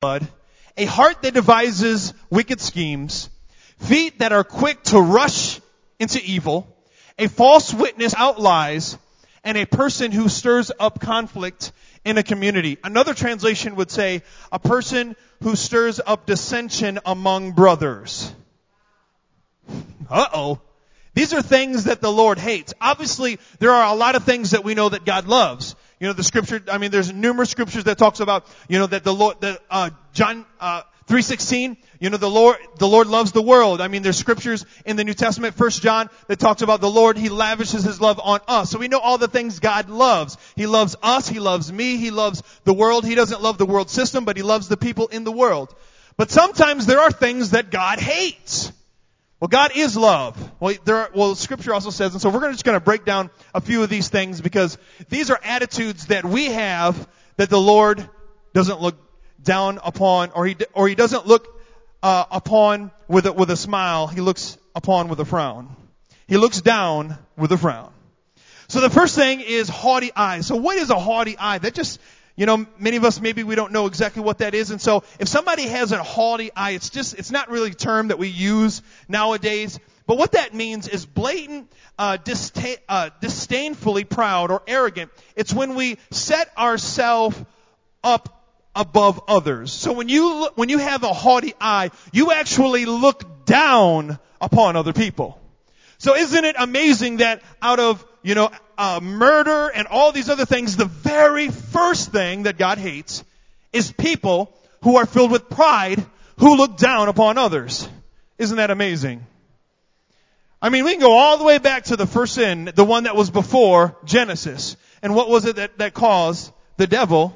blood, a heart that devises wicked schemes, feet that are quick to rush into evil, a false witness out lies, and a person who stirs up conflict in a community. Another translation would say a person who stirs up dissension among brothers. Uh oh. These are things that the Lord hates. Obviously, there are a lot of things that we know that God loves. You know, the scripture, I mean, there's numerous scriptures that talks about, you know, that the Lord, the, uh, John, uh, 316, you know, the Lord, the Lord loves the world. I mean, there's scriptures in the New Testament, First John, that talks about the Lord, He lavishes His love on us. So we know all the things God loves. He loves us, He loves me, He loves the world. He doesn't love the world system, but He loves the people in the world. But sometimes there are things that God hates. Well, God is love. Well, there well, Scripture also says, and so we're just going to break down a few of these things because these are attitudes that we have that the Lord doesn't look down upon, or he or he doesn't look uh, upon with a, with a smile. He looks upon with a frown. He looks down with a frown. So the first thing is haughty eyes. So what is a haughty eye? That just you know, many of us maybe we don't know exactly what that is. And so if somebody has a haughty eye, it's just, it's not really a term that we use nowadays. But what that means is blatant, uh, disdain, uh, disdainfully proud or arrogant. It's when we set ourselves up above others. So when you, look, when you have a haughty eye, you actually look down upon other people. So isn't it amazing that out of, you know, uh, murder and all these other things, the very first thing that God hates is people who are filled with pride who look down upon others. Isn't that amazing? I mean, we can go all the way back to the first sin, the one that was before Genesis. And what was it that, that caused the devil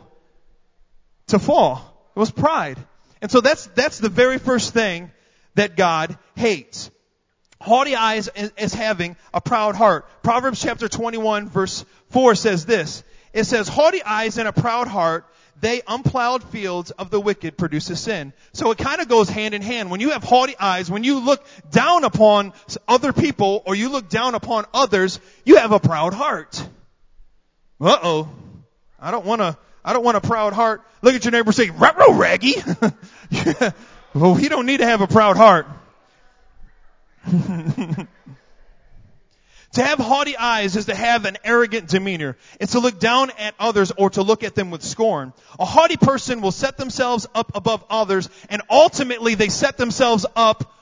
to fall? It was pride. And so that's, that's the very first thing that God hates. Haughty eyes is having a proud heart. Proverbs chapter 21 verse 4 says this. It says, haughty eyes and a proud heart, they unplowed fields of the wicked produce a sin. So it kind of goes hand in hand. When you have haughty eyes, when you look down upon other people or you look down upon others, you have a proud heart. Uh oh. I don't want to, I don't want a proud heart. Look at your neighbor say, "Ruh raggy. yeah. Well, we don't need to have a proud heart. to have haughty eyes is to have an arrogant demeanor. It's to look down at others or to look at them with scorn. A haughty person will set themselves up above others and ultimately they set themselves up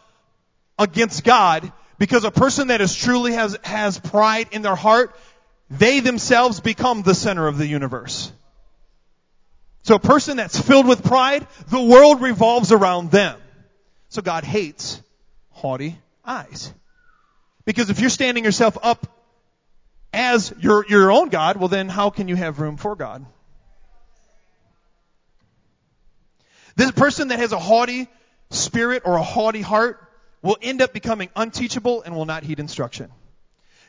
against God because a person that is truly has, has pride in their heart, they themselves become the center of the universe. So a person that's filled with pride, the world revolves around them. So God hates haughty eyes. Because if you're standing yourself up as your, your own God, well then how can you have room for God? This person that has a haughty spirit or a haughty heart will end up becoming unteachable and will not heed instruction.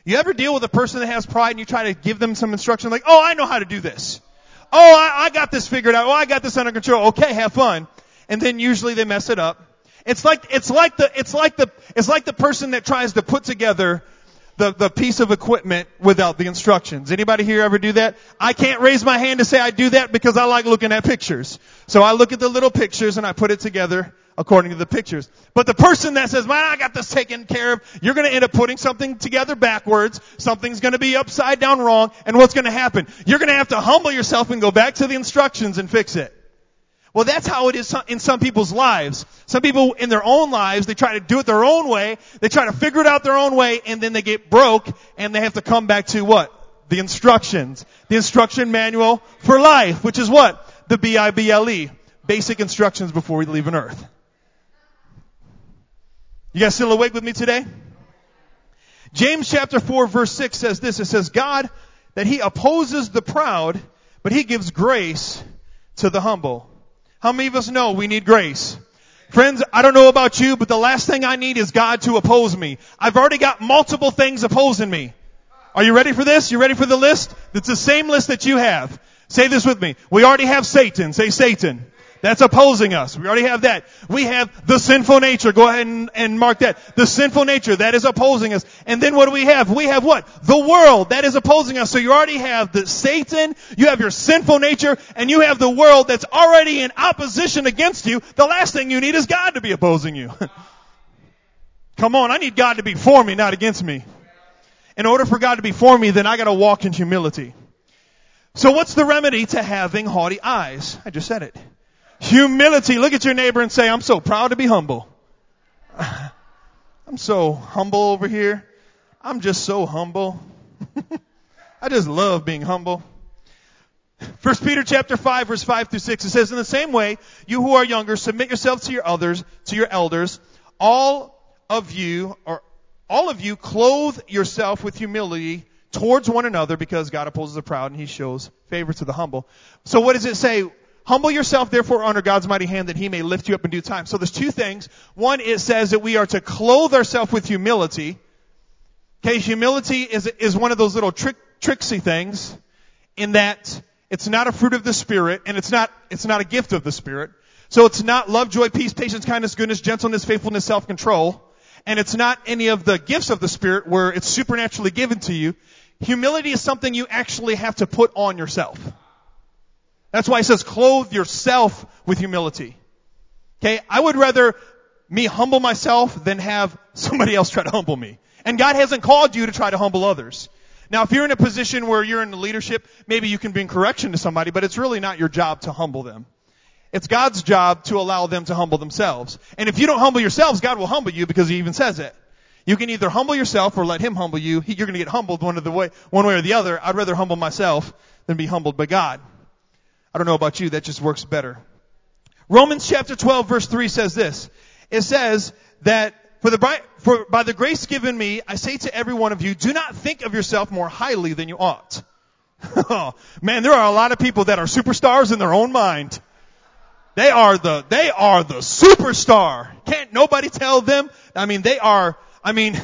You ever deal with a person that has pride and you try to give them some instruction like, oh, I know how to do this. Oh, I, I got this figured out. Oh, I got this under control. Okay, have fun. And then usually they mess it up it's like, it's like the, it's like the, it's like the person that tries to put together the, the piece of equipment without the instructions. Anybody here ever do that? I can't raise my hand to say I do that because I like looking at pictures. So I look at the little pictures and I put it together according to the pictures. But the person that says, man, I got this taken care of, you're gonna end up putting something together backwards, something's gonna be upside down wrong, and what's gonna happen? You're gonna have to humble yourself and go back to the instructions and fix it. Well, that's how it is in some people's lives. Some people in their own lives, they try to do it their own way. They try to figure it out their own way and then they get broke and they have to come back to what? The instructions. The instruction manual for life, which is what? The B-I-B-L-E. Basic instructions before we leave an earth. You guys still awake with me today? James chapter 4 verse 6 says this. It says, God, that he opposes the proud, but he gives grace to the humble. How many of us know we need grace? Friends, I don't know about you, but the last thing I need is God to oppose me. I've already got multiple things opposing me. Are you ready for this? You ready for the list? It's the same list that you have. Say this with me. We already have Satan. Say Satan. That's opposing us. We already have that. We have the sinful nature. Go ahead and, and, mark that. The sinful nature, that is opposing us. And then what do we have? We have what? The world, that is opposing us. So you already have the Satan, you have your sinful nature, and you have the world that's already in opposition against you. The last thing you need is God to be opposing you. Come on, I need God to be for me, not against me. In order for God to be for me, then I gotta walk in humility. So what's the remedy to having haughty eyes? I just said it. Humility. Look at your neighbor and say, I'm so proud to be humble. I'm so humble over here. I'm just so humble. I just love being humble. First Peter chapter 5 verse 5 through 6 it says in the same way you who are younger submit yourselves to your others to your elders all of you or all of you clothe yourself with humility towards one another because God opposes the proud and he shows favor to the humble. So what does it say? Humble yourself therefore under God's mighty hand that he may lift you up in due time. So there's two things. One, it says that we are to clothe ourselves with humility. Okay, humility is, is one of those little trick, tricksy things in that it's not a fruit of the Spirit and it's not, it's not a gift of the Spirit. So it's not love, joy, peace, patience, kindness, goodness, gentleness, faithfulness, self-control. And it's not any of the gifts of the Spirit where it's supernaturally given to you. Humility is something you actually have to put on yourself. That's why it says clothe yourself with humility. Okay, I would rather me humble myself than have somebody else try to humble me. And God hasn't called you to try to humble others. Now, if you're in a position where you're in leadership, maybe you can bring correction to somebody, but it's really not your job to humble them. It's God's job to allow them to humble themselves. And if you don't humble yourselves, God will humble you because He even says it. You can either humble yourself or let Him humble you. You're going to get humbled one of the way, one way or the other. I'd rather humble myself than be humbled by God. I don't know about you, that just works better. Romans chapter 12 verse 3 says this. It says that for the, for by the grace given me, I say to every one of you, do not think of yourself more highly than you ought. man, there are a lot of people that are superstars in their own mind. They are the, they are the superstar. Can't nobody tell them? I mean, they are, I mean,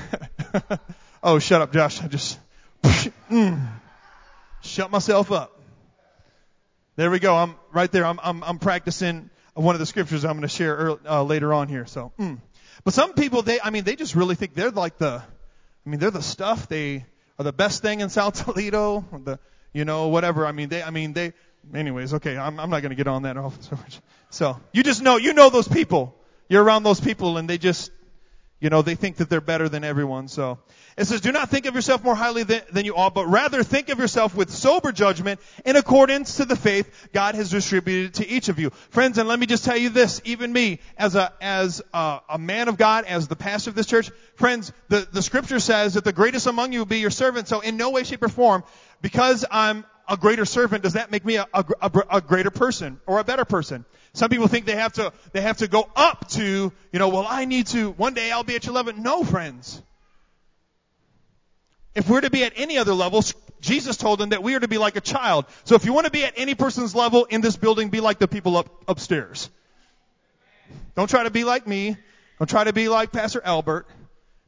oh, shut up, Josh. I just, mm, shut myself up. There we go. I'm right there. I'm, I'm, I'm practicing one of the scriptures I'm going to share early, uh, later on here. So, mm. but some people, they, I mean, they just really think they're like the, I mean, they're the stuff. They are the best thing in South Toledo. The, you know, whatever. I mean, they, I mean, they, anyways, okay. I'm, I'm not going to get on that off so. So you just know, you know those people. You're around those people and they just, you know, they think that they're better than everyone. So it says, do not think of yourself more highly than, than, you ought, but rather think of yourself with sober judgment in accordance to the faith God has distributed to each of you. Friends, and let me just tell you this, even me, as a, as a, a man of God, as the pastor of this church, friends, the, the scripture says that the greatest among you will be your servant. So in no way, shape, or form, because I'm a greater servant, does that make me a, a, a greater person or a better person? Some people think they have to, they have to go up to, you know, well, I need to, one day I'll be at your level. No, friends. If we're to be at any other level, Jesus told them that we are to be like a child. So if you want to be at any person's level in this building, be like the people up upstairs. Don't try to be like me. Don't try to be like Pastor Albert.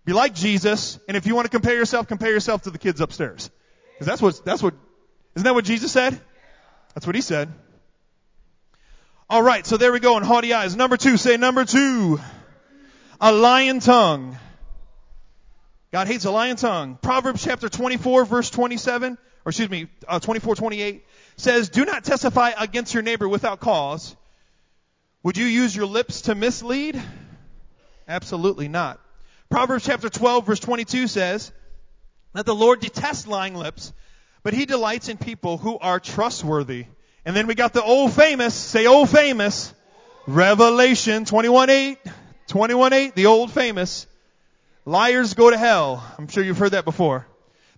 Be like Jesus. And if you want to compare yourself, compare yourself to the kids upstairs. Because that's what, that's what, isn't that what Jesus said? That's what he said. All right, so there we go in haughty eyes. Number two, say number two. A lion tongue. God hates a lying tongue. Proverbs chapter 24 verse 27, or excuse me, uh, 24, 28 says, do not testify against your neighbor without cause. Would you use your lips to mislead? Absolutely not. Proverbs chapter 12 verse 22 says that the Lord detests lying lips, but he delights in people who are trustworthy. And then we got the old famous, say old famous, Revelation 21:8, 21:8, the old famous. Liars go to hell. I'm sure you've heard that before.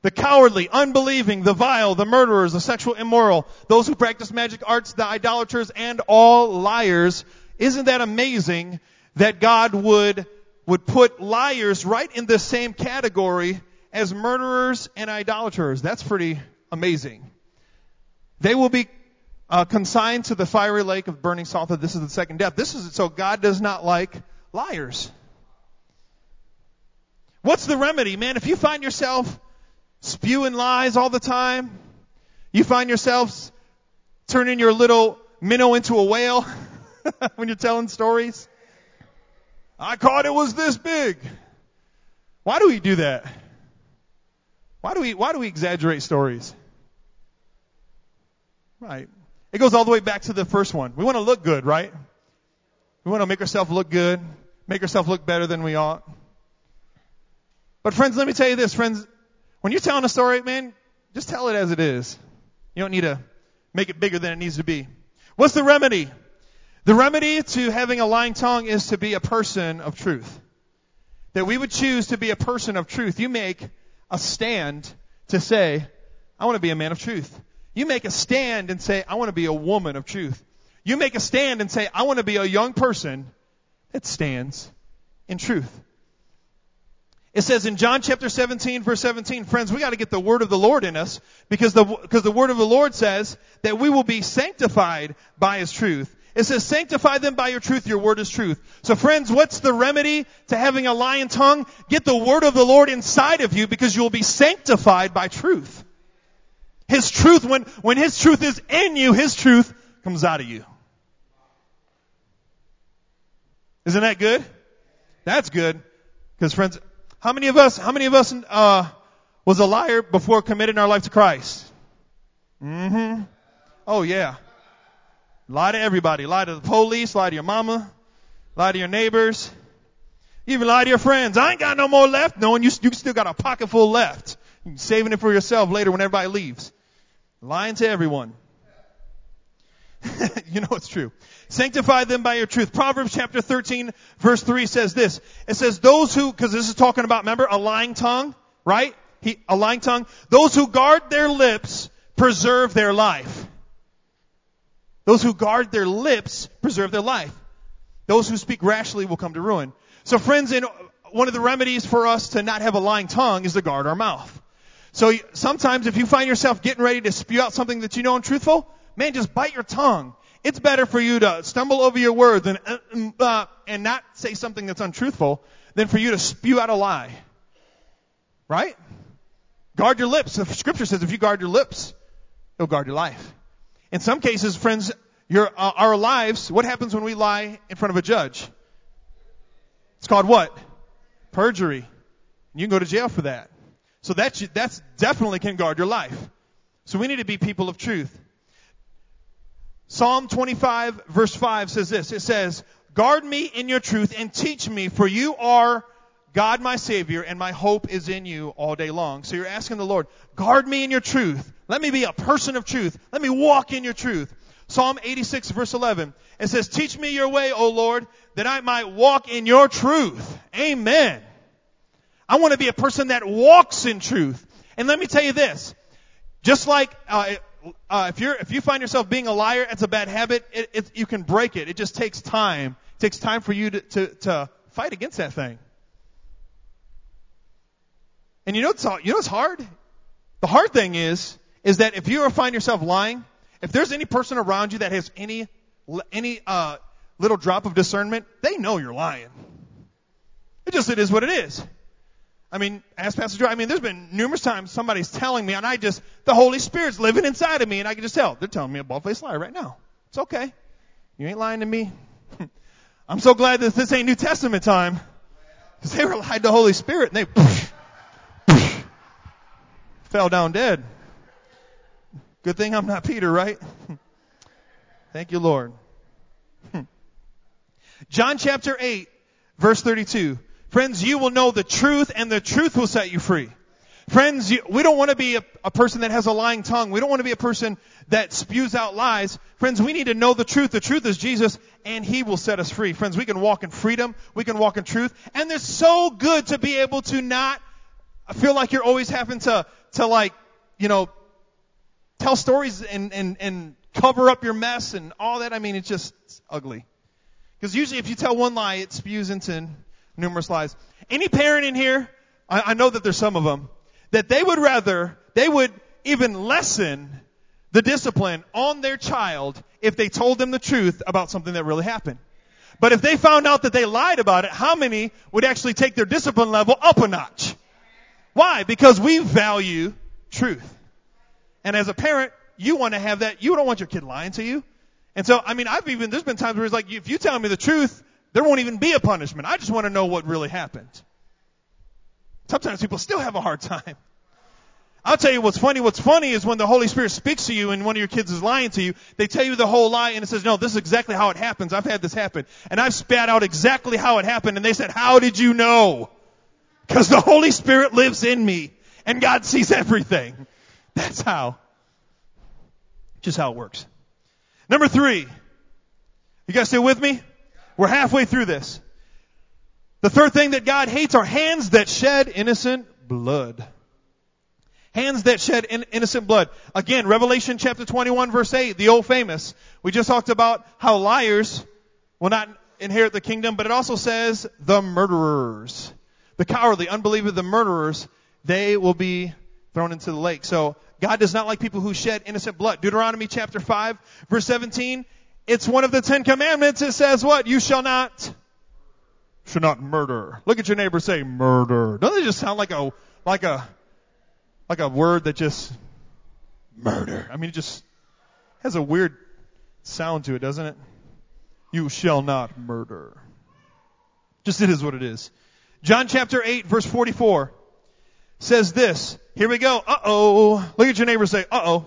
The cowardly, unbelieving, the vile, the murderers, the sexual immoral, those who practice magic arts, the idolaters, and all liars. Isn't that amazing that God would, would put liars right in the same category as murderers and idolaters? That's pretty amazing. They will be uh, consigned to the fiery lake of burning sulfur. This is the second death. This is so God does not like liars. What's the remedy, man? If you find yourself spewing lies all the time, you find yourself turning your little minnow into a whale. when you're telling stories? I caught it was this big. Why do we do that? Why do we, why do we exaggerate stories? Right. It goes all the way back to the first one. We want to look good, right? We want to make ourselves look good, make ourselves look better than we ought. But friends, let me tell you this, friends, when you're telling a story, man, just tell it as it is. You don't need to make it bigger than it needs to be. What's the remedy? The remedy to having a lying tongue is to be a person of truth. That we would choose to be a person of truth. You make a stand to say, I want to be a man of truth. You make a stand and say, I want to be a woman of truth. You make a stand and say, I want to be a young person that stands in truth. It says in John chapter 17 verse 17, friends, we got to get the word of the Lord in us because the, because the word of the Lord says that we will be sanctified by his truth. It says, sanctify them by your truth. Your word is truth. So friends, what's the remedy to having a lying tongue? Get the word of the Lord inside of you because you will be sanctified by truth. His truth, when, when His truth is in you, His truth comes out of you. Isn't that good? That's good. Because friends, how many of us, how many of us, uh, was a liar before committing our life to Christ? Mm-hmm. Oh yeah. Lie to everybody. Lie to the police, lie to your mama, lie to your neighbors, even lie to your friends. I ain't got no more left, knowing you, you still got a pocket full left. You're saving it for yourself later when everybody leaves. Lying to everyone. you know it's true. Sanctify them by your truth. Proverbs chapter 13 verse 3 says this. It says those who, cause this is talking about, remember, a lying tongue, right? He, a lying tongue. Those who guard their lips preserve their life. Those who guard their lips preserve their life. Those who speak rashly will come to ruin. So friends, in, uh, one of the remedies for us to not have a lying tongue is to guard our mouth. So sometimes if you find yourself getting ready to spew out something that you know is truthful, man, just bite your tongue. It's better for you to stumble over your words and, uh, uh, and not say something that's untruthful than for you to spew out a lie. Right? Guard your lips. The scripture says if you guard your lips, you'll guard your life. In some cases, friends, your, uh, our lives, what happens when we lie in front of a judge? It's called what? Perjury. You can go to jail for that. So that's, that's definitely can guard your life. So we need to be people of truth. Psalm 25 verse 5 says this. It says, guard me in your truth and teach me for you are God my Savior and my hope is in you all day long. So you're asking the Lord, guard me in your truth. Let me be a person of truth. Let me walk in your truth. Psalm 86 verse 11. It says, teach me your way, O Lord, that I might walk in your truth. Amen. I want to be a person that walks in truth. And let me tell you this. Just like, uh, uh, if you're, if you find yourself being a liar, it's a bad habit. It, it, you can break it. It just takes time. It takes time for you to, to, to fight against that thing. And you know what's, you know what's hard? The hard thing is, is that if you ever find yourself lying, if there's any person around you that has any, any, uh, little drop of discernment, they know you're lying. It just, it is what it is. I mean, ask Pastor Joe, I mean, there's been numerous times somebody's telling me and I just, the Holy Spirit's living inside of me and I can just tell. They're telling me a bald-faced lie right now. It's okay. You ain't lying to me. I'm so glad that this ain't New Testament time. Because they relied to the Holy Spirit and they fell down dead. Good thing I'm not Peter, right? Thank you, Lord. John chapter 8, verse 32. Friends, you will know the truth and the truth will set you free. Friends, you, we don't want to be a, a, person that has a lying tongue. We don't want to be a person that spews out lies. Friends, we need to know the truth. The truth is Jesus and He will set us free. Friends, we can walk in freedom. We can walk in truth. And it's so good to be able to not feel like you're always having to, to like, you know, tell stories and, and, and cover up your mess and all that. I mean, it's just ugly. Because usually if you tell one lie, it spews into numerous lies. Any parent in here, I, I know that there's some of them, that they would rather, they would even lessen the discipline on their child if they told them the truth about something that really happened. But if they found out that they lied about it, how many would actually take their discipline level up a notch? Why? Because we value truth. And as a parent, you want to have that, you don't want your kid lying to you. And so, I mean, I've even, there's been times where it's like, if you tell me the truth, there won't even be a punishment. I just want to know what really happened. Sometimes people still have a hard time. I'll tell you what's funny. What's funny is when the Holy Spirit speaks to you and one of your kids is lying to you, they tell you the whole lie and it says, no, this is exactly how it happens. I've had this happen. And I've spat out exactly how it happened and they said, how did you know? Because the Holy Spirit lives in me and God sees everything. That's how. Just how it works. Number three. You guys still with me? We're halfway through this. The third thing that God hates are hands that shed innocent blood. Hands that shed in, innocent blood. Again, Revelation chapter 21 verse 8, the old famous. We just talked about how liars will not inherit the kingdom, but it also says the murderers. The cowardly, unbelievers, the murderers, they will be thrown into the lake. So God does not like people who shed innocent blood. Deuteronomy chapter 5 verse 17, it's one of the Ten Commandments. It says what? You shall not, shall not murder. Look at your neighbor say murder. Doesn't it just sound like a, like a, like a word that just, murder. I mean, it just has a weird sound to it, doesn't it? You shall not murder. Just it is what it is. John chapter 8 verse 44 says this. Here we go. Uh oh. Look at your neighbor say, uh oh.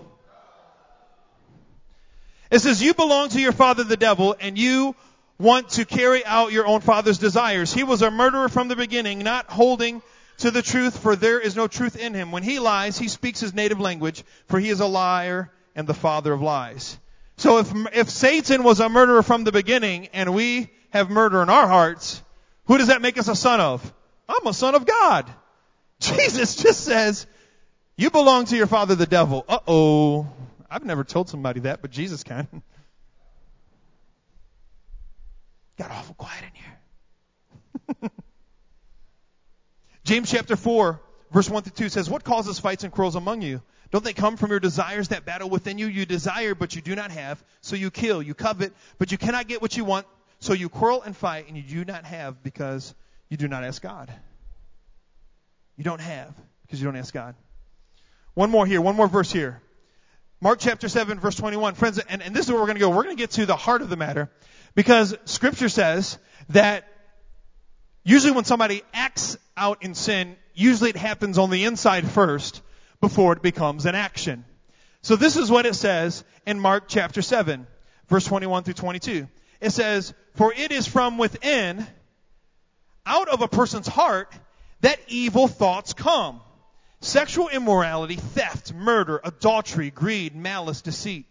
It says, you belong to your father the devil and you want to carry out your own father's desires. He was a murderer from the beginning, not holding to the truth, for there is no truth in him. When he lies, he speaks his native language, for he is a liar and the father of lies. So if, if Satan was a murderer from the beginning and we have murder in our hearts, who does that make us a son of? I'm a son of God. Jesus just says, you belong to your father the devil. Uh oh. I've never told somebody that, but Jesus can. Got awful quiet in here. James chapter 4, verse 1 to 2 says, What causes fights and quarrels among you? Don't they come from your desires that battle within you? You desire, but you do not have, so you kill. You covet, but you cannot get what you want, so you quarrel and fight, and you do not have because you do not ask God. You don't have because you don't ask God. One more here, one more verse here. Mark chapter 7, verse 21. Friends, and, and this is where we're going to go. We're going to get to the heart of the matter because scripture says that usually when somebody acts out in sin, usually it happens on the inside first before it becomes an action. So this is what it says in Mark chapter 7, verse 21 through 22. It says, For it is from within, out of a person's heart, that evil thoughts come. Sexual immorality, theft, murder, adultery, greed, malice, deceit,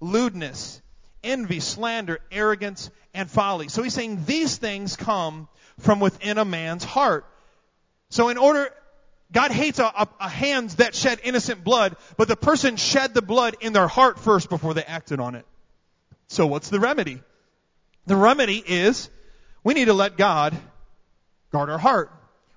lewdness, envy, slander, arrogance, and folly. So he's saying these things come from within a man's heart. So in order, God hates a, a, a hands that shed innocent blood, but the person shed the blood in their heart first before they acted on it. So what's the remedy? The remedy is we need to let God guard our heart.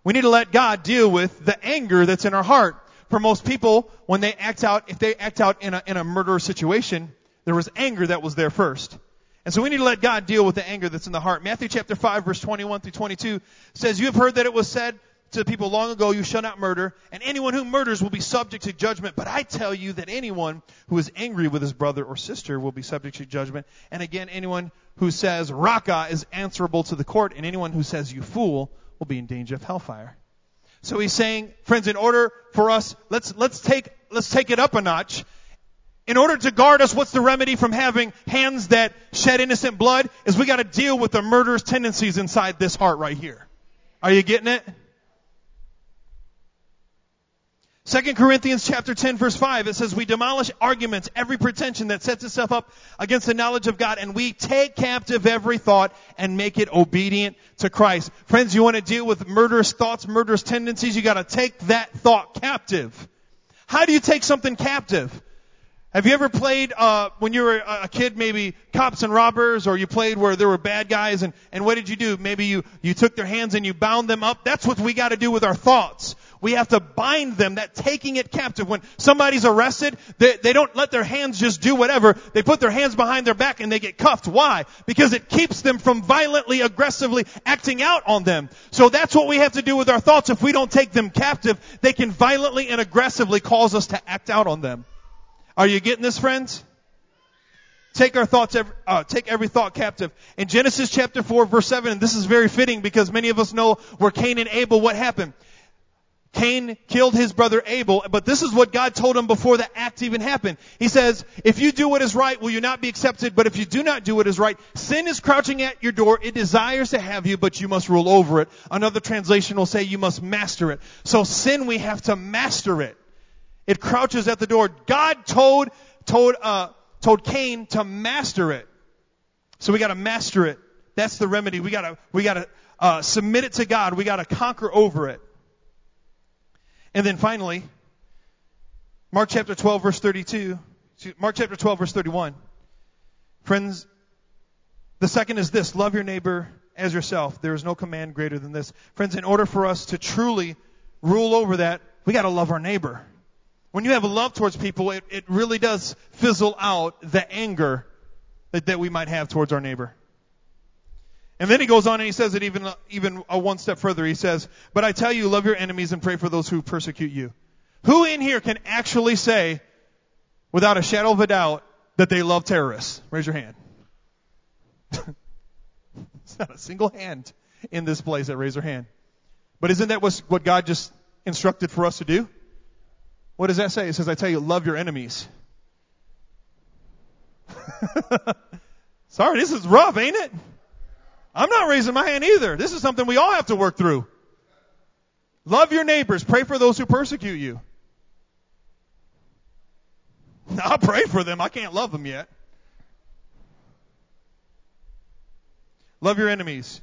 We need to let God deal with the anger that's in our heart. For most people, when they act out, if they act out in a, in a murder situation, there was anger that was there first. And so we need to let God deal with the anger that's in the heart. Matthew chapter 5 verse 21 through 22 says, You have heard that it was said to people long ago, you shall not murder, and anyone who murders will be subject to judgment. But I tell you that anyone who is angry with his brother or sister will be subject to judgment. And again, anyone who says Raca is answerable to the court, and anyone who says you fool will be in danger of hellfire. So he's saying, friends, in order for us, let's, let's take, let's take it up a notch. In order to guard us, what's the remedy from having hands that shed innocent blood? Is we gotta deal with the murderous tendencies inside this heart right here. Are you getting it? 2 Corinthians chapter 10 verse 5, it says, we demolish arguments, every pretension that sets itself up against the knowledge of God, and we take captive every thought and make it obedient to Christ. Friends, you want to deal with murderous thoughts, murderous tendencies, you gotta take that thought captive. How do you take something captive? Have you ever played, uh, when you were a kid, maybe cops and robbers, or you played where there were bad guys, and, and what did you do? Maybe you, you took their hands and you bound them up. That's what we gotta do with our thoughts. We have to bind them, that taking it captive. When somebody's arrested, they, they don't let their hands just do whatever. They put their hands behind their back and they get cuffed. Why? Because it keeps them from violently, aggressively acting out on them. So that's what we have to do with our thoughts. If we don't take them captive, they can violently and aggressively cause us to act out on them. Are you getting this, friends? take our thoughts, uh, take every thought captive. In Genesis chapter 4 verse 7, and this is very fitting because many of us know where Cain and Abel, what happened? Cain killed his brother Abel, but this is what God told him before the act even happened. He says, if you do what is right, will you not be accepted? But if you do not do what is right, sin is crouching at your door. It desires to have you, but you must rule over it. Another translation will say you must master it. So sin, we have to master it. It crouches at the door. God told, told, uh, told Cain to master it. So we gotta master it. That's the remedy. We gotta, we gotta, uh, submit it to God. We gotta conquer over it. And then finally, Mark chapter 12 verse 32, Mark chapter 12 verse 31. Friends, the second is this, love your neighbor as yourself. There is no command greater than this. Friends, in order for us to truly rule over that, we gotta love our neighbor. When you have a love towards people, it, it really does fizzle out the anger that, that we might have towards our neighbor. And then he goes on and he says it even, even a one step further. He says, but I tell you, love your enemies and pray for those who persecute you. Who in here can actually say, without a shadow of a doubt, that they love terrorists? Raise your hand. it's not a single hand in this place that raise their hand. But isn't that what God just instructed for us to do? What does that say? It says, I tell you, love your enemies. Sorry, this is rough, ain't it? I'm not raising my hand either. This is something we all have to work through. Love your neighbors. Pray for those who persecute you. I'll pray for them. I can't love them yet. Love your enemies.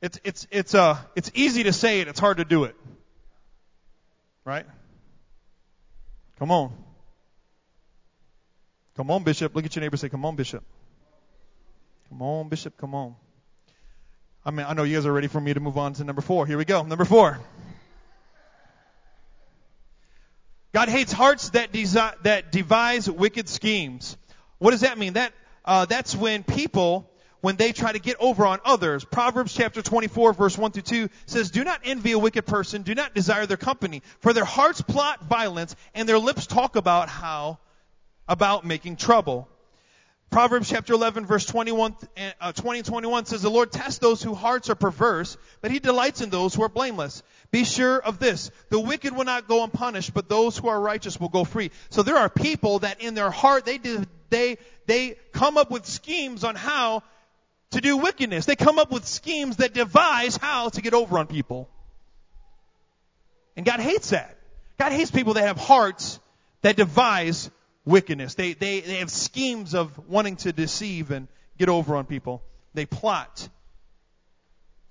It's, it's, it's, uh, it's easy to say it. It's hard to do it. Right? Come on. Come on, Bishop. Look at your neighbor say, come on, Bishop. Come on, Bishop, come on. I mean, I know you guys are ready for me to move on to number four. Here we go. Number four. God hates hearts that, desi- that devise wicked schemes. What does that mean? That, uh, that's when people, when they try to get over on others. Proverbs chapter 24 verse 1 through 2 says, Do not envy a wicked person, do not desire their company, for their hearts plot violence, and their lips talk about how, about making trouble. Proverbs chapter 11 verse 21, uh, 20 and 21 says, The Lord tests those whose hearts are perverse, but He delights in those who are blameless. Be sure of this. The wicked will not go unpunished, but those who are righteous will go free. So there are people that in their heart, they, they, they come up with schemes on how to do wickedness. They come up with schemes that devise how to get over on people. And God hates that. God hates people that have hearts that devise wickedness. They, they, they have schemes of wanting to deceive and get over on people. They plot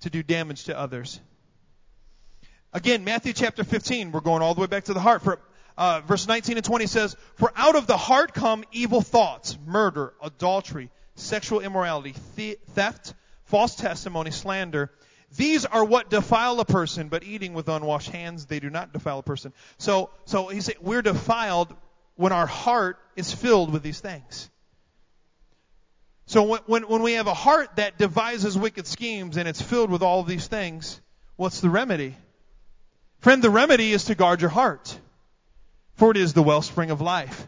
to do damage to others. Again, Matthew chapter 15, we're going all the way back to the heart. For, uh, verse 19 and 20 says, For out of the heart come evil thoughts, murder, adultery, sexual immorality, theft, false testimony, slander. These are what defile a person, but eating with unwashed hands, they do not defile a person. So, so he said, we're defiled when our heart is filled with these things. So when, when, when we have a heart that devises wicked schemes and it's filled with all of these things, what's the remedy? Friend, the remedy is to guard your heart, for it is the wellspring of life.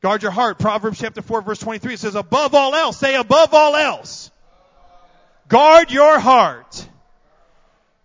Guard your heart. Proverbs chapter 4 verse 23 says, above all else, say above all else. Guard your heart.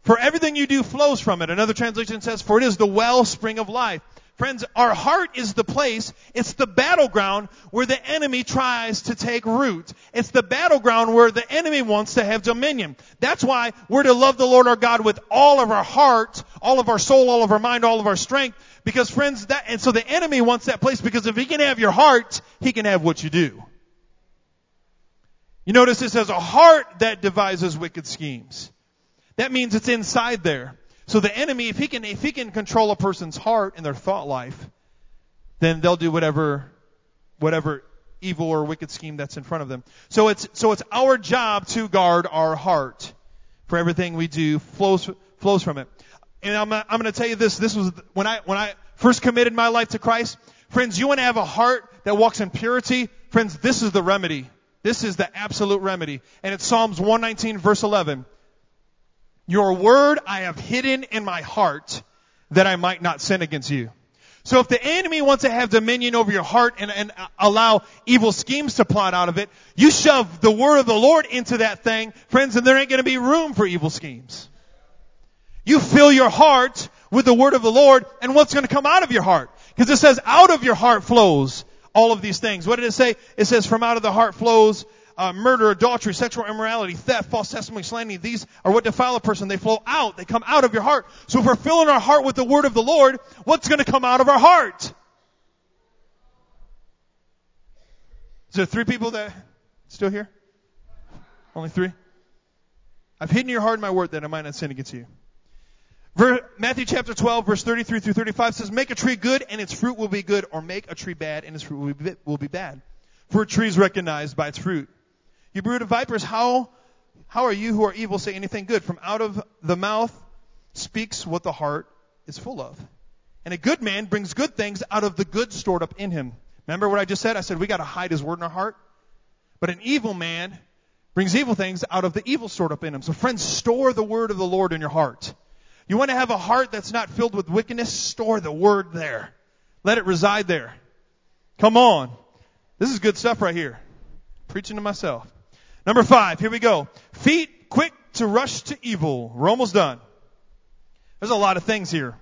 For everything you do flows from it. Another translation says, for it is the wellspring of life. Friends, our heart is the place, it's the battleground where the enemy tries to take root. It's the battleground where the enemy wants to have dominion. That's why we're to love the Lord our God with all of our heart, all of our soul, all of our mind, all of our strength. Because friends, that, and so the enemy wants that place because if he can have your heart, he can have what you do. You notice it says a heart that devises wicked schemes. That means it's inside there. So the enemy, if he can, if he can control a person's heart and their thought life, then they'll do whatever, whatever evil or wicked scheme that's in front of them. So it's, so it's our job to guard our heart. For everything we do flows, flows from it. And I'm, I'm going to tell you this. This was when I, when I first committed my life to Christ. Friends, you want to have a heart that walks in purity? Friends, this is the remedy. This is the absolute remedy. And it's Psalms 119 verse 11. Your word I have hidden in my heart that I might not sin against you. So if the enemy wants to have dominion over your heart and, and allow evil schemes to plot out of it, you shove the word of the Lord into that thing, friends, and there ain't going to be room for evil schemes. You fill your heart with the word of the Lord and what's going to come out of your heart. Because it says out of your heart flows all of these things. What did it say? It says from out of the heart flows uh, murder, adultery, sexual immorality, theft, false testimony, slandering. These are what defile a person. They flow out. They come out of your heart. So if we're filling our heart with the word of the Lord, what's going to come out of our heart? Is there three people that still here? Only three? I've hidden your heart in my word that I might not sin against you. Matthew chapter 12 verse 33 through 35 says, make a tree good and its fruit will be good, or make a tree bad and its fruit will be, will be bad. For a tree is recognized by its fruit. You brood of vipers, how, how are you who are evil say anything good? From out of the mouth speaks what the heart is full of. And a good man brings good things out of the good stored up in him. Remember what I just said? I said we gotta hide his word in our heart. But an evil man brings evil things out of the evil stored up in him. So friends, store the word of the Lord in your heart. You want to have a heart that's not filled with wickedness? Store the word there. Let it reside there. Come on. This is good stuff right here. Preaching to myself. Number five, here we go. Feet quick to rush to evil. We're almost done. There's a lot of things here.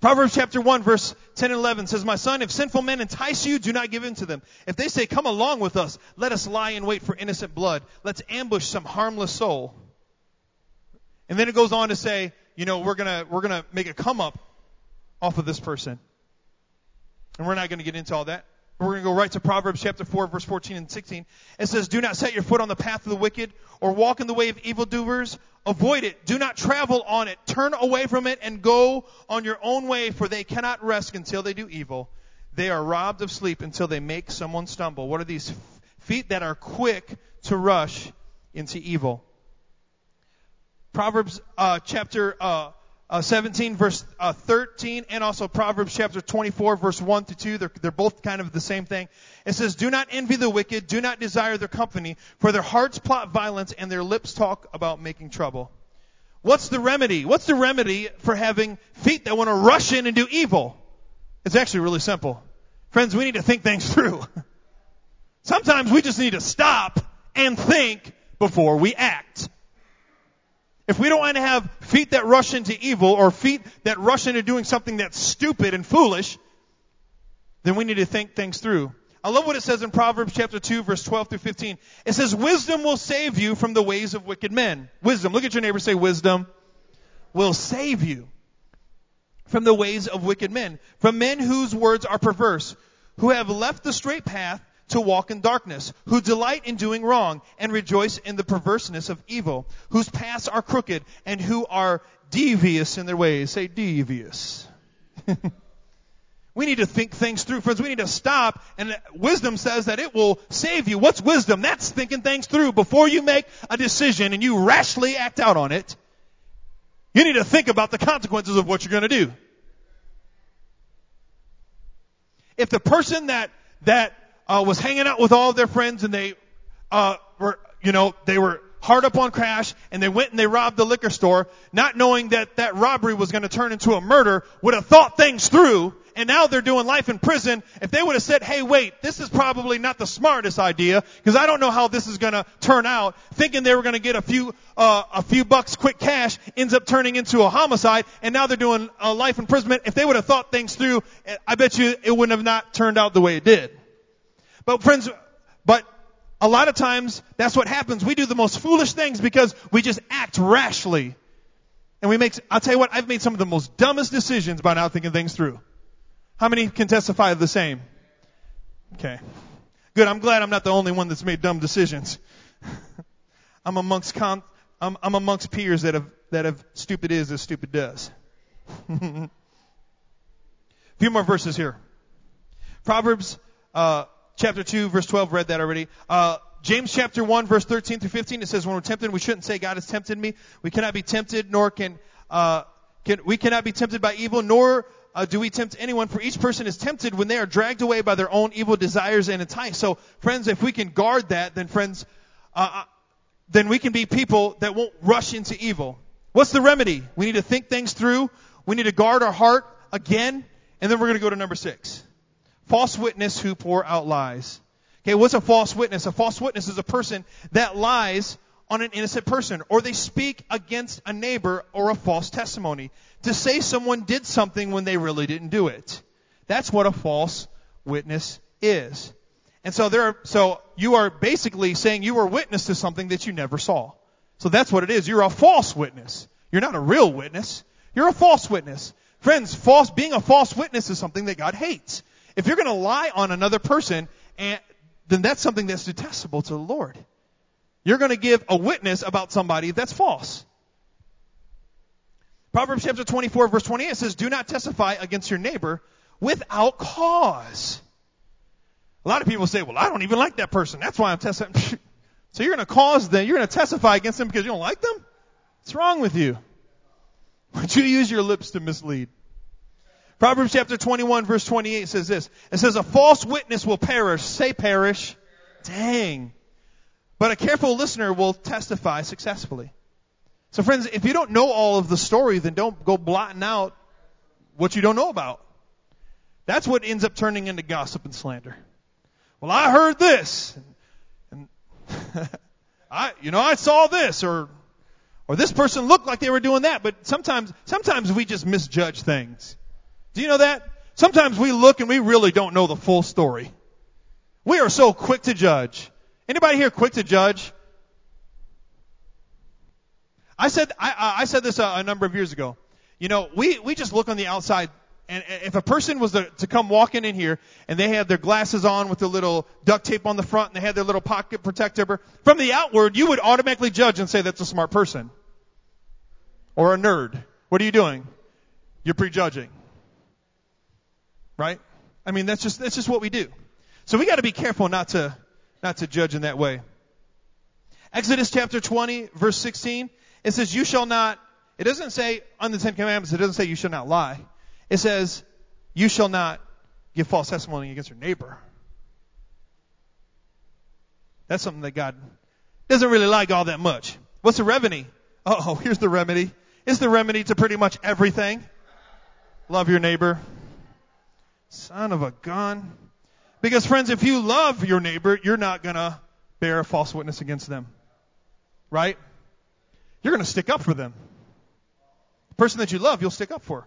Proverbs chapter 1 verse 10 and 11 says, My son, if sinful men entice you, do not give in to them. If they say, come along with us, let us lie in wait for innocent blood. Let's ambush some harmless soul. And then it goes on to say, you know, we're gonna, we're gonna make a come up off of this person. And we're not gonna get into all that. We're going to go right to Proverbs chapter 4 verse 14 and 16. It says, Do not set your foot on the path of the wicked or walk in the way of evildoers. Avoid it. Do not travel on it. Turn away from it and go on your own way for they cannot rest until they do evil. They are robbed of sleep until they make someone stumble. What are these feet that are quick to rush into evil? Proverbs uh, chapter uh, uh, 17 verse uh, 13 and also Proverbs chapter 24 verse 1 to 2. They're, they're both kind of the same thing. It says, do not envy the wicked, do not desire their company, for their hearts plot violence and their lips talk about making trouble. What's the remedy? What's the remedy for having feet that want to rush in and do evil? It's actually really simple. Friends, we need to think things through. Sometimes we just need to stop and think before we act. If we don't want to have feet that rush into evil or feet that rush into doing something that's stupid and foolish, then we need to think things through. I love what it says in Proverbs chapter 2 verse 12 through 15. It says, wisdom will save you from the ways of wicked men. Wisdom. Look at your neighbor say wisdom will save you from the ways of wicked men, from men whose words are perverse, who have left the straight path to walk in darkness, who delight in doing wrong and rejoice in the perverseness of evil, whose paths are crooked and who are devious in their ways. Say devious. we need to think things through, friends. We need to stop and wisdom says that it will save you. What's wisdom? That's thinking things through before you make a decision and you rashly act out on it. You need to think about the consequences of what you're going to do. If the person that, that uh, was hanging out with all of their friends and they uh, were, you know, they were hard up on cash and they went and they robbed the liquor store, not knowing that that robbery was going to turn into a murder, would have thought things through, and now they're doing life in prison. If they would have said, "Hey, wait, this is probably not the smartest idea because I don't know how this is going to turn out," thinking they were going to get a few uh, a few bucks quick cash, ends up turning into a homicide, and now they're doing a life imprisonment. If they would have thought things through, I bet you it wouldn't have not turned out the way it did. But friends, but a lot of times that's what happens. We do the most foolish things because we just act rashly. And we make, I'll tell you what, I've made some of the most dumbest decisions by not thinking things through. How many can testify of the same? Okay. Good. I'm glad I'm not the only one that's made dumb decisions. I'm amongst I'm, I'm amongst peers that have, that have stupid is as stupid does. A few more verses here. Proverbs, uh, chapter 2, verse 12, read that already. Uh, James chapter 1, verse 13 through 15, it says, when we're tempted, we shouldn't say, God has tempted me. We cannot be tempted, nor can, uh, can we cannot be tempted by evil, nor uh, do we tempt anyone, for each person is tempted when they are dragged away by their own evil desires and enticed. So, friends, if we can guard that, then friends, uh, uh, then we can be people that won't rush into evil. What's the remedy? We need to think things through. We need to guard our heart again And then we're going to go to number six. False witness who pour out lies. Okay, what's a false witness? A false witness is a person that lies on an innocent person, or they speak against a neighbor or a false testimony to say someone did something when they really didn't do it. That's what a false witness is. And so there are, so you are basically saying you were witness to something that you never saw. So that's what it is. You're a false witness. You're not a real witness. You're a false witness. Friends, false, being a false witness is something that God hates. If you're going to lie on another person, and, then that's something that's detestable to the Lord. You're going to give a witness about somebody that's false. Proverbs chapter 24 verse 28 says, do not testify against your neighbor without cause. A lot of people say, well, I don't even like that person. That's why I'm testifying. so you're going to cause them, you're going to testify against them because you don't like them? What's wrong with you? Would you use your lips to mislead? Proverbs chapter 21 verse 28 says this. It says, a false witness will perish. Say perish. Dang. But a careful listener will testify successfully. So friends, if you don't know all of the story, then don't go blotting out what you don't know about. That's what ends up turning into gossip and slander. Well, I heard this. And, I, you know, I saw this or, or this person looked like they were doing that, but sometimes, sometimes we just misjudge things. Do you know that? Sometimes we look and we really don't know the full story. We are so quick to judge. Anybody here quick to judge? I said I, I said this a, a number of years ago. You know, we we just look on the outside, and if a person was to, to come walking in here and they had their glasses on with the little duct tape on the front and they had their little pocket protector, from the outward, you would automatically judge and say that's a smart person or a nerd. What are you doing? You're prejudging right? I mean, that's just, that's just what we do. So we gotta be careful not to, not to judge in that way. Exodus chapter 20 verse 16, it says, you shall not, it doesn't say on the Ten Commandments, it doesn't say you shall not lie. It says, you shall not give false testimony against your neighbor. That's something that God doesn't really like all that much. What's the remedy? Oh, here's the remedy. It's the remedy to pretty much everything. Love your neighbor. Son of a gun. Because friends, if you love your neighbor, you're not gonna bear a false witness against them. Right? You're gonna stick up for them. The person that you love, you'll stick up for.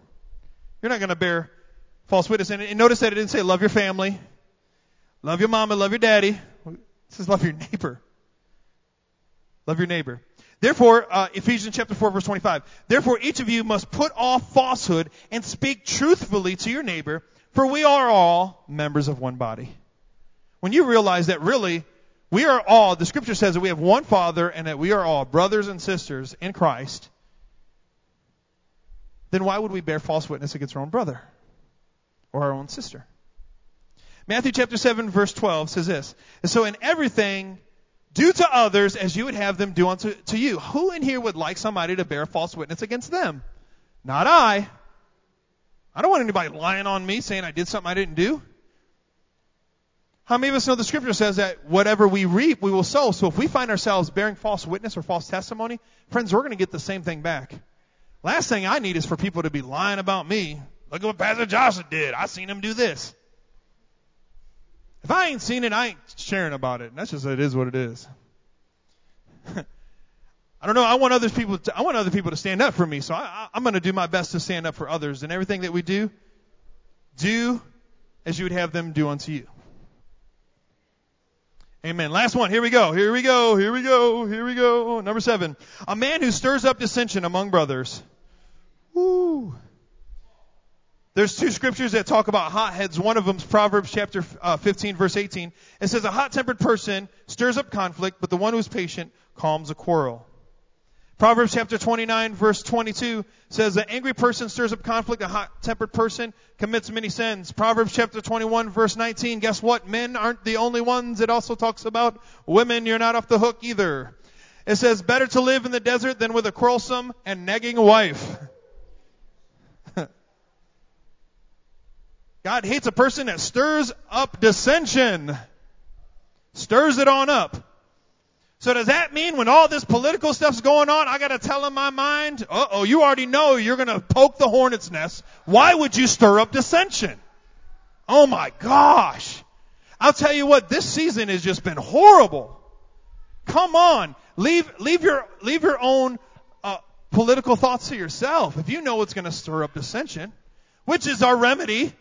You're not gonna bear false witness. And, and notice that it didn't say love your family, love your mama, love your daddy. It says love your neighbor. Love your neighbor. Therefore, uh, Ephesians chapter 4 verse 25. Therefore, each of you must put off falsehood and speak truthfully to your neighbor, for we are all members of one body. When you realize that really, we are all, the scripture says that we have one Father and that we are all brothers and sisters in Christ, then why would we bear false witness against our own brother or our own sister? Matthew chapter 7 verse 12 says this. And so in everything, do to others as you would have them do unto to you. Who in here would like somebody to bear false witness against them? Not I. I don't want anybody lying on me saying I did something I didn't do. How many of us know the scripture says that whatever we reap, we will sow? So if we find ourselves bearing false witness or false testimony, friends, we're going to get the same thing back. Last thing I need is for people to be lying about me. Look at what Pastor Joshua did. I seen him do this. If I ain't seen it, I ain't sharing about it. And That's just it is what it is. I don't know. I want other people. To, I want other people to stand up for me. So I, I'm going to do my best to stand up for others. And everything that we do, do as you would have them do unto you. Amen. Last one. Here we go. Here we go. Here we go. Here we go. Number seven. A man who stirs up dissension among brothers. Woo. There's two scriptures that talk about hotheads. One of them is Proverbs chapter uh, 15 verse 18. It says a hot-tempered person stirs up conflict, but the one who is patient calms a quarrel. Proverbs chapter 29 verse 22 says an angry person stirs up conflict, a hot-tempered person commits many sins. Proverbs chapter 21 verse 19, guess what? Men aren't the only ones. It also talks about women. You're not off the hook either. It says better to live in the desert than with a quarrelsome and nagging wife. God hates a person that stirs up dissension. Stirs it on up. So does that mean when all this political stuff's going on, I gotta tell in my mind, uh oh, you already know you're gonna poke the hornet's nest. Why would you stir up dissension? Oh my gosh. I'll tell you what, this season has just been horrible. Come on. Leave, leave your, leave your own, uh, political thoughts to yourself. If you know what's gonna stir up dissension, which is our remedy,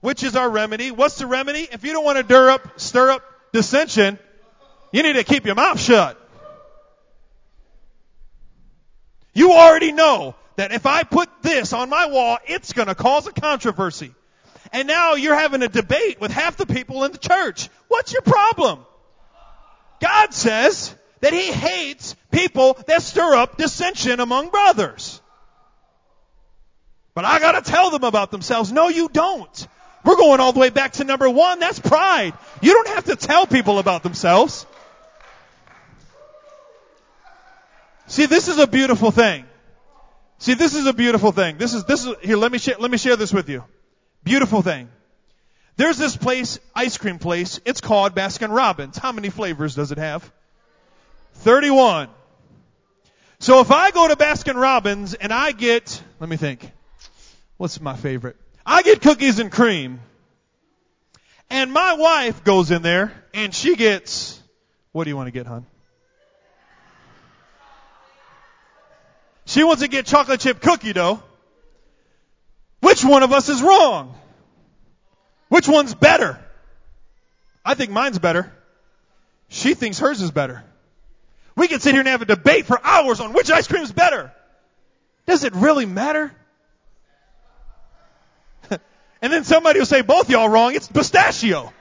which is our remedy. What's the remedy? If you don't want to stir up, stir up dissension, you need to keep your mouth shut. You already know that if I put this on my wall, it's going to cause a controversy. And now you're having a debate with half the people in the church. What's your problem? God says that He hates people that stir up dissension among brothers. But I gotta tell them about themselves. No, you don't. We're going all the way back to number one. That's pride. You don't have to tell people about themselves. See, this is a beautiful thing. See, this is a beautiful thing. This is, this is, here, let me share, let me share this with you. Beautiful thing. There's this place, ice cream place. It's called Baskin Robbins. How many flavors does it have? 31. So if I go to Baskin Robbins and I get, let me think, what's my favorite? I get cookies and cream. And my wife goes in there and she gets, what do you want to get, hon? She wants to get chocolate chip cookie dough. Which one of us is wrong? Which one's better? I think mine's better. She thinks hers is better. We can sit here and have a debate for hours on which ice cream is better. Does it really matter? and then somebody will say both y'all wrong. It's pistachio.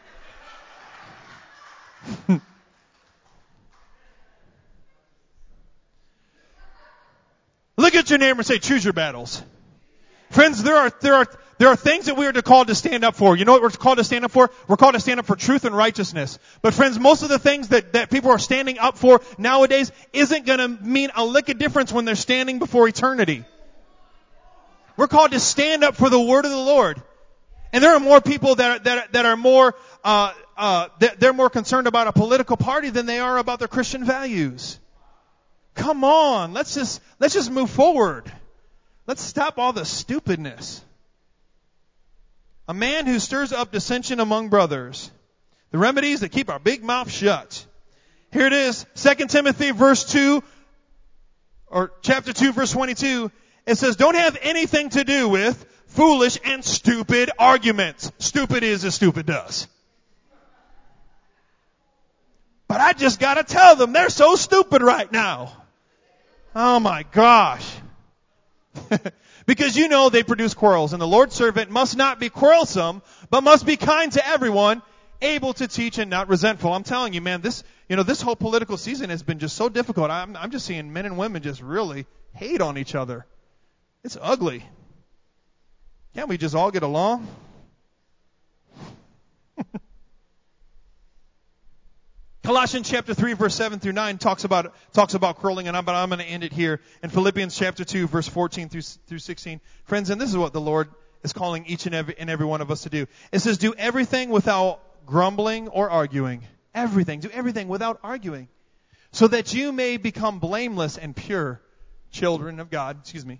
At your neighbor and say, choose your battles. Friends, there are, there are, there are things that we are called to stand up for. You know what we're called to stand up for? We're called to stand up for truth and righteousness. But friends, most of the things that, that people are standing up for nowadays isn't gonna mean a lick of difference when they're standing before eternity. We're called to stand up for the word of the Lord. And there are more people that are, that that are more, uh, uh, they're more concerned about a political party than they are about their Christian values. Come on, let's just, let's just move forward. Let's stop all the stupidness. A man who stirs up dissension among brothers. The remedies that keep our big mouth shut. Here it is, 2 Timothy verse 2, or chapter 2 verse 22. It says, don't have anything to do with foolish and stupid arguments. Stupid is as stupid does. But I just gotta tell them they're so stupid right now. Oh my gosh. because you know they produce quarrels and the Lord's servant must not be quarrelsome, but must be kind to everyone, able to teach and not resentful. I'm telling you, man, this, you know, this whole political season has been just so difficult. I'm, I'm just seeing men and women just really hate on each other. It's ugly. Can't we just all get along? Colossians chapter 3 verse 7 through 9 talks about, talks about curling and I'm, but I'm going to end it here. In Philippians chapter 2 verse 14 through, through 16. Friends, and this is what the Lord is calling each and every, and every one of us to do. It says, do everything without grumbling or arguing. Everything. Do everything without arguing. So that you may become blameless and pure children of God, excuse me,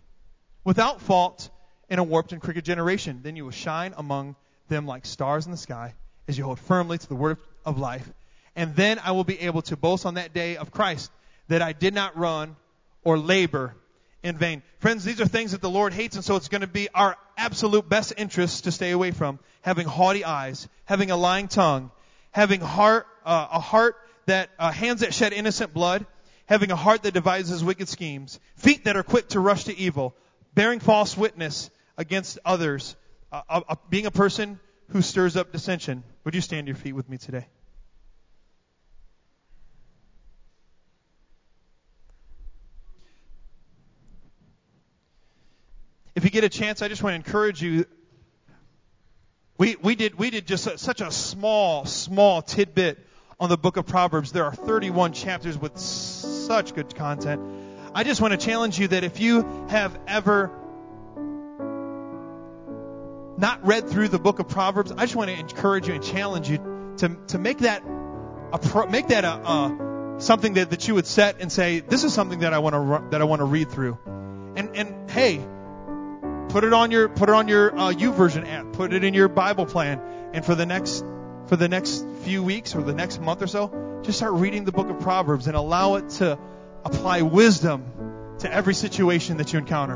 without fault in a warped and crooked generation. Then you will shine among them like stars in the sky as you hold firmly to the word of life and then I will be able to boast on that day of Christ that I did not run or labor in vain. Friends, these are things that the Lord hates, and so it's going to be our absolute best interest to stay away from. Having haughty eyes, having a lying tongue, having heart, uh, a heart that, uh, hands that shed innocent blood, having a heart that devises wicked schemes, feet that are quick to rush to evil, bearing false witness against others, uh, uh being a person who stirs up dissension. Would you stand your feet with me today? Get a chance, I just want to encourage you. We, we did, we did just such a small, small tidbit on the book of Proverbs. There are 31 chapters with such good content. I just want to challenge you that if you have ever not read through the book of Proverbs, I just want to encourage you and challenge you to, to make that a, make that a, a something that, that you would set and say, this is something that I want to that I want to read through. And and hey, put it on your put it on your uh, YouVersion app, put it in your Bible plan, and for the next for the next few weeks or the next month or so, just start reading the book of Proverbs and allow it to apply wisdom to every situation that you encounter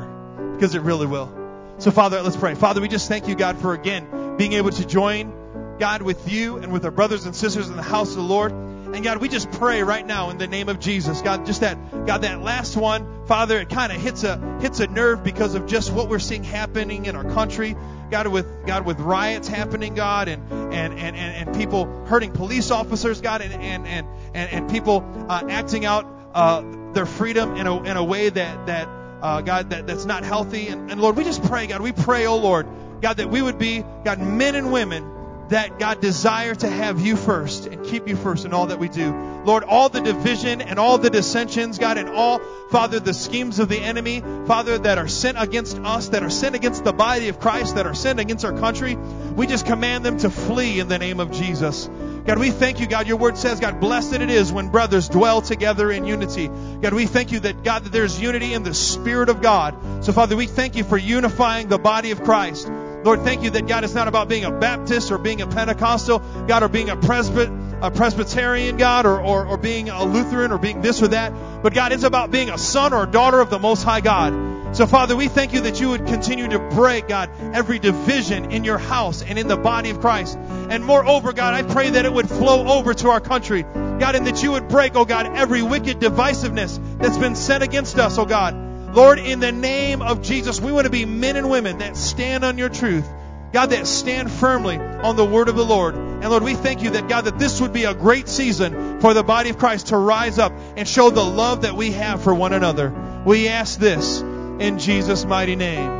because it really will. So Father, let's pray. Father, we just thank you, God, for again being able to join God with you and with our brothers and sisters in the house of the Lord. And God, we just pray right now in the name of Jesus. God, just that, God, that last one, Father, it kind of hits a, hits a nerve because of just what we're seeing happening in our country. God, with, God, with riots happening, God, and, and, and, and, people hurting police officers, God, and, and, and, and, and people uh, acting out uh, their freedom in a, in a way that, that uh, God, that, that's not healthy. And, and Lord, we just pray, God, we pray, oh Lord, God, that we would be, God, men and women that God desire to have you first and keep you first in all that we do. Lord, all the division and all the dissensions, God, and all, Father, the schemes of the enemy, Father, that are sent against us, that are sent against the body of Christ, that are sent against our country, we just command them to flee in the name of Jesus. God, we thank you, God. Your word says, God, blessed it is when brothers dwell together in unity. God, we thank you that, God, that there's unity in the Spirit of God. So, Father, we thank you for unifying the body of Christ. Lord, thank you that God is not about being a Baptist or being a Pentecostal, God, or being a Presbyt, a Presbyterian, God, or, or, or being a Lutheran or being this or that. But God, it's about being a son or a daughter of the Most High God. So, Father, we thank you that you would continue to break, God, every division in your house and in the body of Christ. And moreover, God, I pray that it would flow over to our country. God, and that you would break, oh God, every wicked divisiveness that's been sent against us, oh God. Lord, in the name of Jesus, we want to be men and women that stand on your truth. God, that stand firmly on the word of the Lord. And Lord, we thank you that, God, that this would be a great season for the body of Christ to rise up and show the love that we have for one another. We ask this in Jesus' mighty name.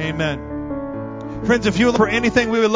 Amen. Friends, if you look for anything, we would love